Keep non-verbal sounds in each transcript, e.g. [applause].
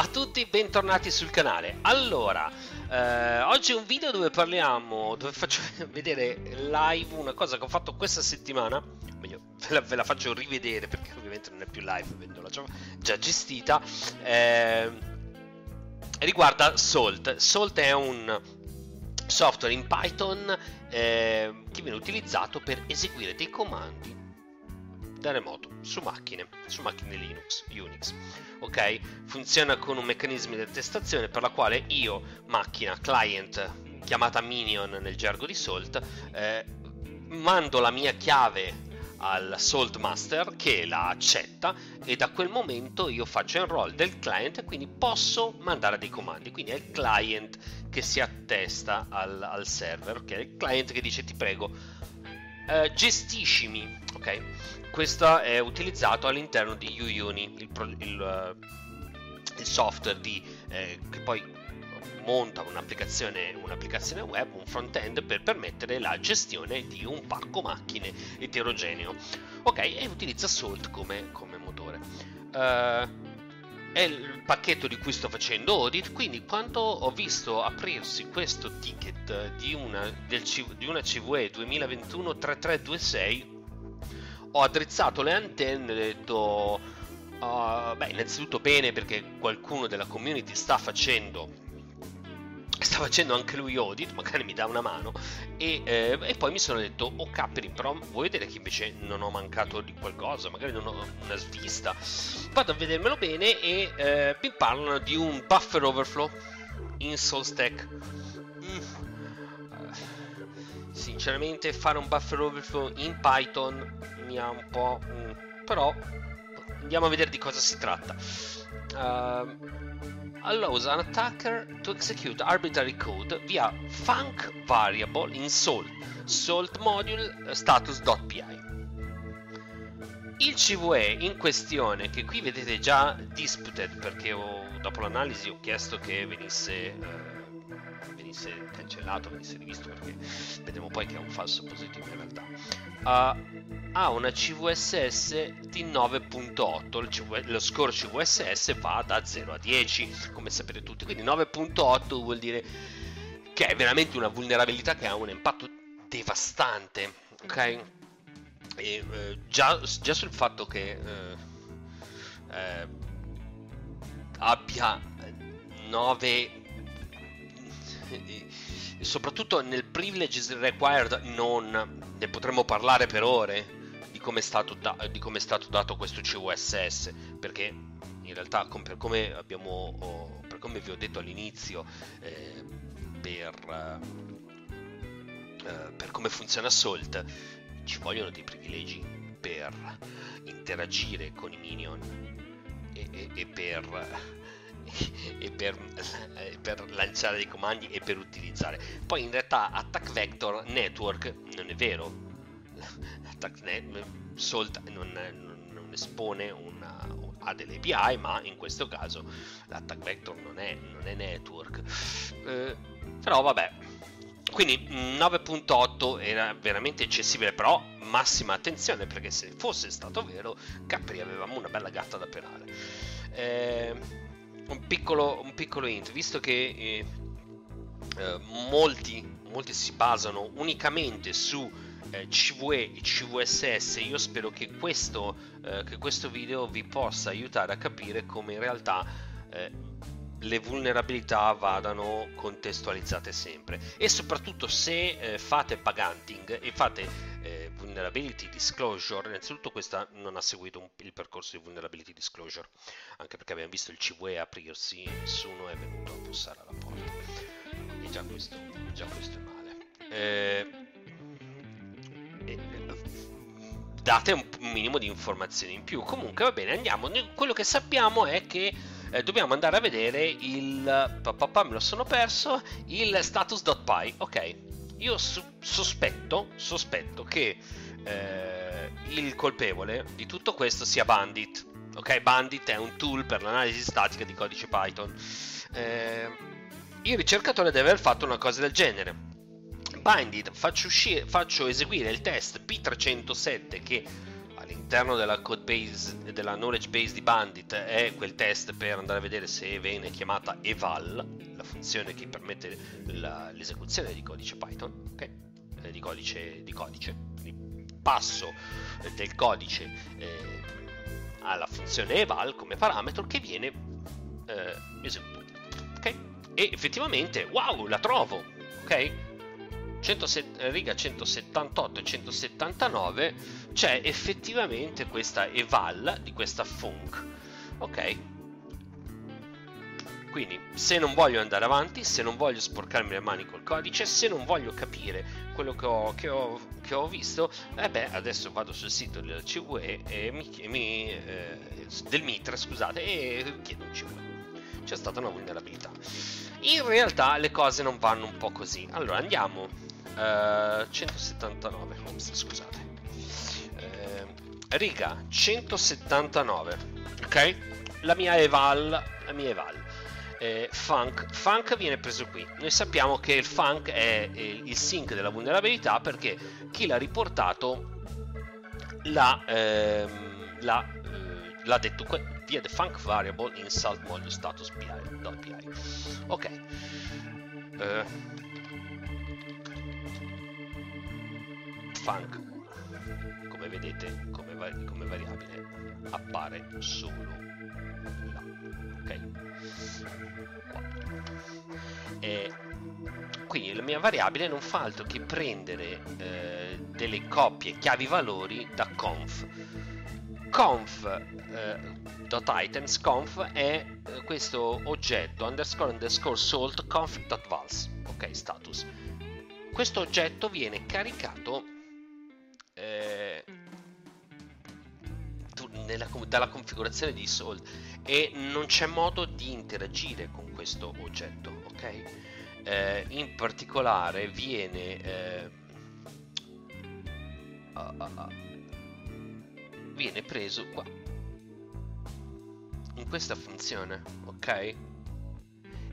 Ciao a tutti, bentornati sul canale. Allora, eh, oggi è un video dove parliamo, dove faccio [laughs] vedere live una cosa che ho fatto questa settimana. Meglio, ve la, ve la faccio rivedere perché ovviamente non è più live, avendola già gestita. Eh, riguarda Salt. Salt è un software in Python eh, che viene utilizzato per eseguire dei comandi da remoto su macchine, su macchine Linux, Unix. Ok? Funziona con un meccanismo di attestazione per la quale io, macchina, client, chiamata minion nel gergo di Salt, eh, mando la mia chiave al Salt Master che la accetta e da quel momento io faccio enroll del client e quindi posso mandare dei comandi. Quindi è il client che si attesta al, al server, ok? Il client che dice ti prego eh, gestiscimi, ok? Questo è utilizzato all'interno di UUni, il, il, uh, il software di, eh, che poi monta un'applicazione, un'applicazione, web, un front-end per permettere la gestione di un parco macchine eterogeneo. Ok, e utilizza Salt come, come motore. Uh, è il pacchetto di cui sto facendo audit, quindi quando ho visto aprirsi questo ticket di una, del, di una CVE 2021-3326, ho addrizzato le antenne e ho detto, uh, beh, innanzitutto bene perché qualcuno della community sta facendo sta facendo anche lui audit, magari mi dà una mano, e, eh, e poi mi sono detto, oh capri, però vuoi vedere che invece non ho mancato di qualcosa, magari non ho una svista. Vado a vedermelo bene e eh, mi parlano di un buffer overflow in SoulStack. Sinceramente fare un buffer overflow in Python mi ha un po'... Mm, però andiamo a vedere di cosa si tratta. Uh, allows an attacker to execute arbitrary code via func variable in salt, salt module eh, status.py. Il CVE in questione, che qui vedete già disputed perché ho, dopo l'analisi ho chiesto che venisse, eh, venisse cancellato, venisse rivisto perché vedremo poi che è un falso positivo in realtà. Uh, ha una CVSS di 9.8, lo score CVSS va da 0 a 10, come sapete tutti, quindi 9.8 vuol dire che è veramente una vulnerabilità che ha un impatto devastante, ok? E, eh, già, già, sul fatto che eh, eh, abbia 9 [laughs] soprattutto nel privileges required non ne potremmo parlare per ore di come è stato, da- come è stato dato questo CUSS, perché in realtà per come, abbiamo, oh, per come vi ho detto all'inizio, eh, per, eh, per come funziona Salt, ci vogliono dei privilegi per interagire con i minion e, e, e per [laughs] e per, eh, per, lanciare dei comandi e per utilizzare. Poi in realtà Attack Vector Network non è vero, [laughs] AttackNet Salt non, non, non espone una, ha delle API, ma in questo caso l'attack vector non è, non è network. Eh, però vabbè. Quindi 9.8 era veramente eccessibile, però massima attenzione perché se fosse stato vero, Capri avevamo una bella gatta da pelare. Eh, un, piccolo, un piccolo hint, visto che eh, eh molti, molti si basano unicamente su eh, CVE e CVSS io spero che questo, eh, che questo video vi possa aiutare a capire come in realtà eh, le vulnerabilità vadano contestualizzate sempre. E soprattutto se eh, fate bug hunting e fate eh, vulnerability disclosure innanzitutto questa non ha seguito un, il percorso di vulnerability disclosure anche perché abbiamo visto il CVE aprirsi e nessuno è venuto a bussare alla porta e già questo, già questo è male eh, date un minimo di informazioni in più. Comunque va bene, andiamo. Quello che sappiamo è che eh, dobbiamo andare a vedere il... Papà, me lo sono perso. Il status.py. Ok, io su- sospetto, sospetto che eh, il colpevole di tutto questo sia Bandit. Ok, Bandit è un tool per l'analisi statica di codice Python. Eh, il ricercatore deve aver fatto una cosa del genere binded faccio, uscire, faccio eseguire il test P307 che all'interno della code base, della knowledge base di Bandit è quel test per andare a vedere se viene chiamata eval, la funzione che permette la, l'esecuzione di codice Python, okay? eh, di, codice, di codice, quindi passo del codice eh, alla funzione eval come parametro che viene eh, eseguito. Ok? E effettivamente, wow, la trovo, ok? 107, riga 178 e 179 c'è effettivamente questa eval di questa func ok? Quindi se non voglio andare avanti se non voglio sporcarmi le mani col codice se non voglio capire quello che ho, che ho, che ho visto eh beh adesso vado sul sito del CVE e mi, mi, eh, del MITRE scusate e chiedo un CVE c'è stata una vulnerabilità. In realtà le cose non vanno un po' così. Allora andiamo 179 eh, ops, scusate. Uh, riga 179 ok? La mia eval la mia eval eh, funk funk viene preso qui. Noi sappiamo che il funk è il sync della vulnerabilità perché chi l'ha riportato l'ha, ehm, l'ha, eh, l'ha detto via the funk variable insult module status pi, ok. Uh, funk come vedete come, vari- come variabile appare solo là ok? Qua. E quindi la mia variabile non fa altro che prendere eh, delle coppie chiavi valori da conf. Conf eh, è eh, questo oggetto underscore underscore salt conf.vals ok status. Questo oggetto viene caricato nella, dalla configurazione di Salt e non c'è modo di interagire con questo oggetto, ok? Eh, in particolare viene eh, uh, uh, viene preso qua in questa funzione, ok?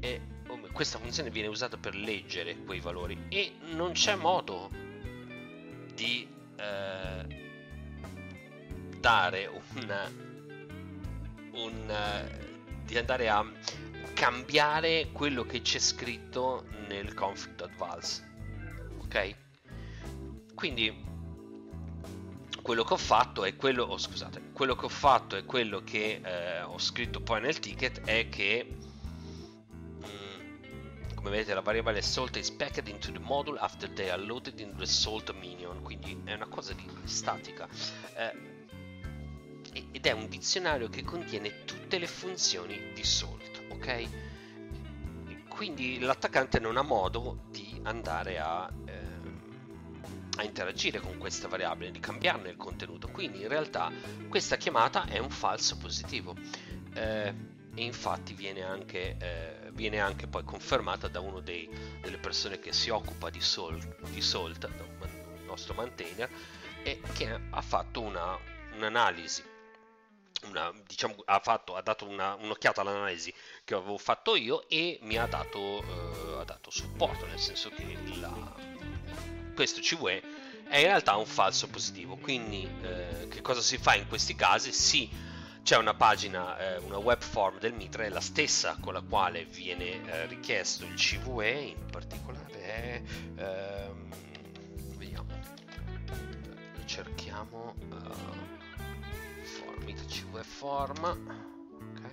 E oh, questa funzione viene usata per leggere quei valori e non c'è modo di eh, dare un, un di andare a cambiare quello che c'è scritto nel config.vals ok? Quindi quello che ho fatto è quello oh, scusate quello che ho fatto è quello che eh, ho scritto poi nel ticket è che mm, come vedete la variabile salt is packed into the module after they are loaded in the salt minion quindi è una cosa di statica. Eh, ed è un dizionario che contiene tutte le funzioni di Salt, ok? Quindi l'attaccante non ha modo di andare a, eh, a interagire con questa variabile, di cambiarne il contenuto, quindi in realtà questa chiamata è un falso positivo. Eh, e infatti viene anche, eh, viene anche, poi confermata da una delle persone che si occupa di Salt, di Salt il nostro maintainer, e che ha fatto una, un'analisi una, diciamo, ha, fatto, ha dato una, un'occhiata all'analisi che avevo fatto io e mi ha dato, eh, ha dato supporto, nel senso che la, questo CVE è in realtà un falso positivo. Quindi eh, che cosa si fa in questi casi? Sì, c'è una pagina, eh, una web form del Mitre, la stessa con la quale viene eh, richiesto il CVE, in particolare è... Ehm, vediamo, cerchiamo... Uh, CV form. Ok.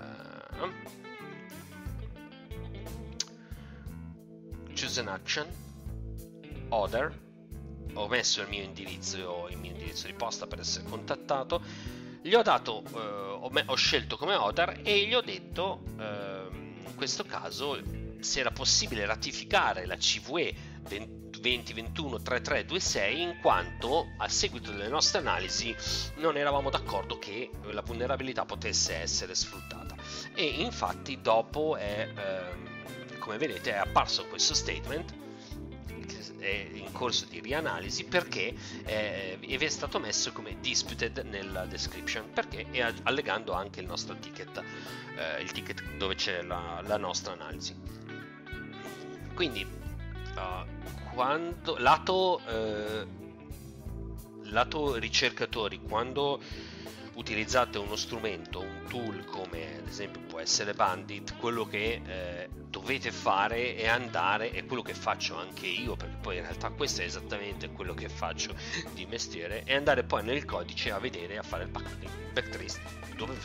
Uh, choose an action. Other ho messo il mio indirizzo il mio indirizzo di posta per essere contattato. Gli ho dato uh, ho, ho, scelto come other e gli ho detto uh, in questo caso se era possibile ratificare la CVE 20 2021 3326 in quanto a seguito delle nostre analisi non eravamo d'accordo che la vulnerabilità potesse essere sfruttata. E infatti dopo è ehm, come vedete è apparso questo statement è in corso di rianalisi perché eh, è stato messo come disputed nella description perché è allegando anche il nostro ticket eh, il ticket dove c'è la, la nostra analisi. Quindi uh, quando lato, eh, lato ricercatori, quando utilizzate uno strumento, un tool come ad esempio può essere Bandit, quello che eh, dovete fare è andare, è quello che faccio anche io, perché poi in realtà questo è esattamente quello che faccio di mestiere, è andare poi nel codice a vedere, a fare il backtrace, dove,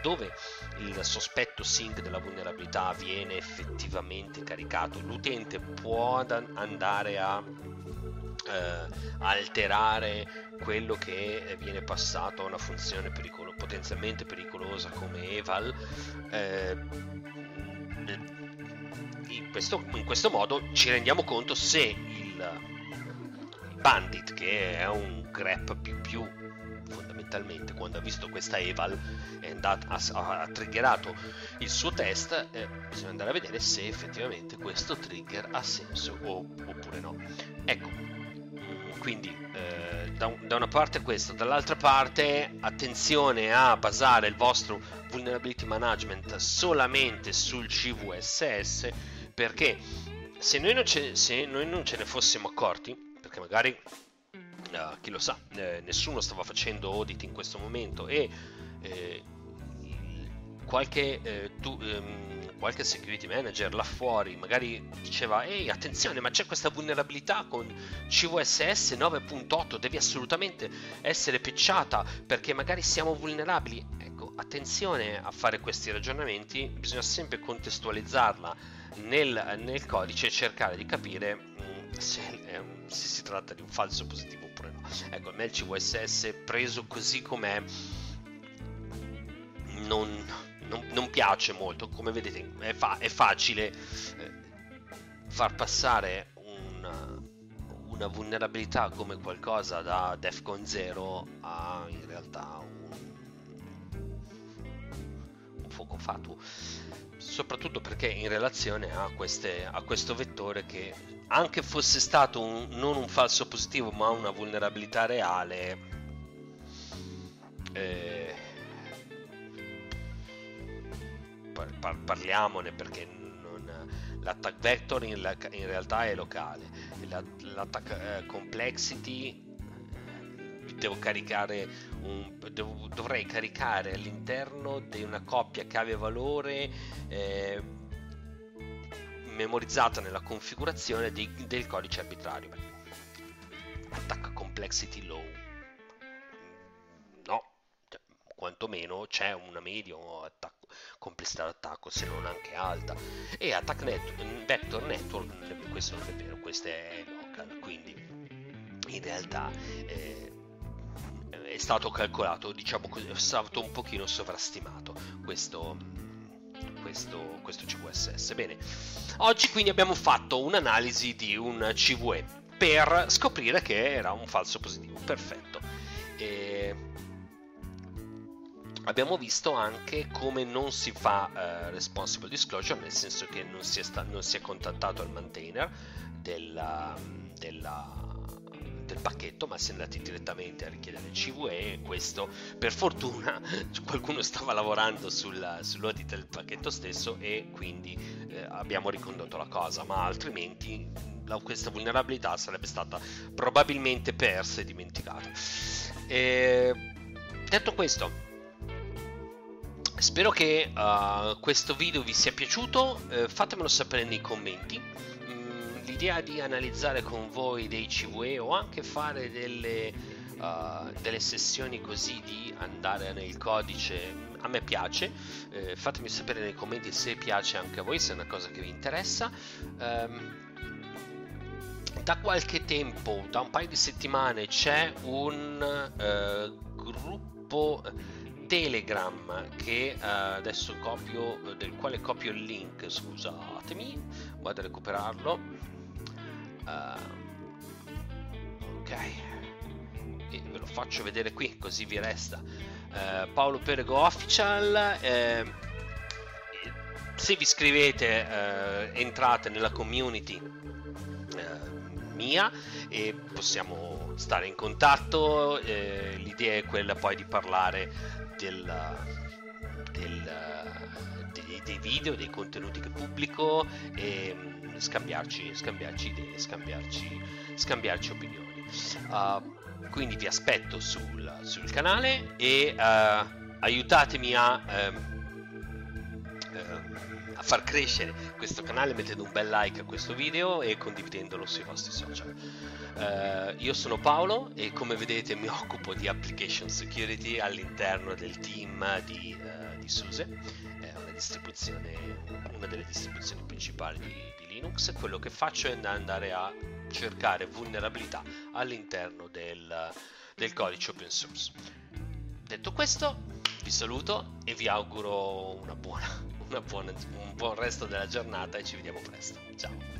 dove il sospetto sync della vulnerabilità viene effettivamente caricato, l'utente può andare a eh, alterare quello che viene passato a una funzione pericolo- potenzialmente pericolosa come eval eh, in, questo, in questo modo ci rendiamo conto se il bandit che è un grep più più fondamentalmente quando ha visto questa eval andato, ha, ha triggerato il suo test eh, bisogna andare a vedere se effettivamente questo trigger ha senso o, oppure no. Ecco quindi eh, da, da, una parte questo dall'altra parte attenzione a basare il vostro vulnerability management solamente sul CVSS perché se noi non ce, noi non ce ne fossimo accorti perché magari uh, chi lo sa, eh, nessuno stava facendo audit in questo momento e eh, qualche, eh, tu, ehm, qualche security manager là fuori magari diceva ehi attenzione ma c'è questa vulnerabilità con CVSS 9.8 devi assolutamente essere pecciata perché magari siamo vulnerabili. Ecco attenzione a fare questi ragionamenti bisogna sempre contestualizzarla nel, nel codice e cercare di capire mh, mm, se, eh, se si tratta di un falso positivo oppure no. Ecco il CVSS preso così com'è non, non, non piace molto. Come vedete, è, fa- è facile eh, far passare una, una, vulnerabilità come qualcosa da Defcon 0 a in realtà un, un fuoco fatuo. Soprattutto perché in relazione a, queste, a questo vettore che anche fosse stato un, non un falso positivo ma una vulnerabilità reale eh, par- parliamone perché non, l'attack vector in, la, in, realtà è locale, la, l'attack eh, complexity eh, devo caricare un, devo, dovrei caricare all'interno di una coppia chiave valore eh, memorizzata nella configurazione di, del codice arbitrario. Attack complexity low quantomeno c'è una media attacco, complessità d'attacco se non anche alta. E attack net, vector network questo non è vero questo è local quindi in realtà eh, è stato calcolato diciamo così è stato un pochino sovrastimato questo questo, questo CVSS bene oggi quindi abbiamo fatto un'analisi di un CVE per scoprire che era un falso positivo. Perfetto. E abbiamo visto anche come non si fa uh, responsible disclosure, nel senso che non si è, sta- non si è contattato il maintainer della, della, del pacchetto, ma si è andati direttamente a richiedere il CVE e questo per fortuna [laughs] qualcuno stava lavorando sul, sull'audit del pacchetto stesso e quindi eh, abbiamo ricondotto la cosa, ma altrimenti la, questa vulnerabilità sarebbe stata probabilmente persa e dimenticata. E, detto questo, Spero che uh, questo video vi sia piaciuto, uh, fatemelo sapere nei commenti. Mm, l'idea di analizzare con voi dei CVE o anche fare delle, uh, delle sessioni così di andare nel codice a me piace, eh, fatemi sapere nei commenti se piace anche a voi, se è una cosa che vi interessa. Um, da qualche tempo, da un paio di settimane, c'è un uh, gruppo Telegram che uh, adesso copio, del quale copio il link, scusatemi, vado a recuperarlo. Uh, ok, e ve lo faccio vedere qui così vi resta. Uh, Paolo Perego Official. Eh, se vi iscrivete entrate nella community mia e possiamo stare in contatto. Eh, l'idea è quella poi di parlare del, del, dei, dei, video, dei contenuti che pubblico e mm, scambiarci, scambiarci idee, scambiarci, scambiarci opinioni. Uh, quindi vi aspetto sul, sul canale e uh, aiutatemi a, uh, uh, a, far crescere questo canale mettendo un bel like a questo video e condividendolo sui vostri social. Eh, io sono Paolo e come vedete mi [laughs] occupo di application security all'interno del team di, di SUSE, una delle distribuzioni principali di, di Linux. Quello che faccio è andare a cercare vulnerabilità all'interno del, del codice open source. Detto questo, vi saluto e vi auguro una buona, buona, un buon resto della giornata e ci vediamo presto. Ciao!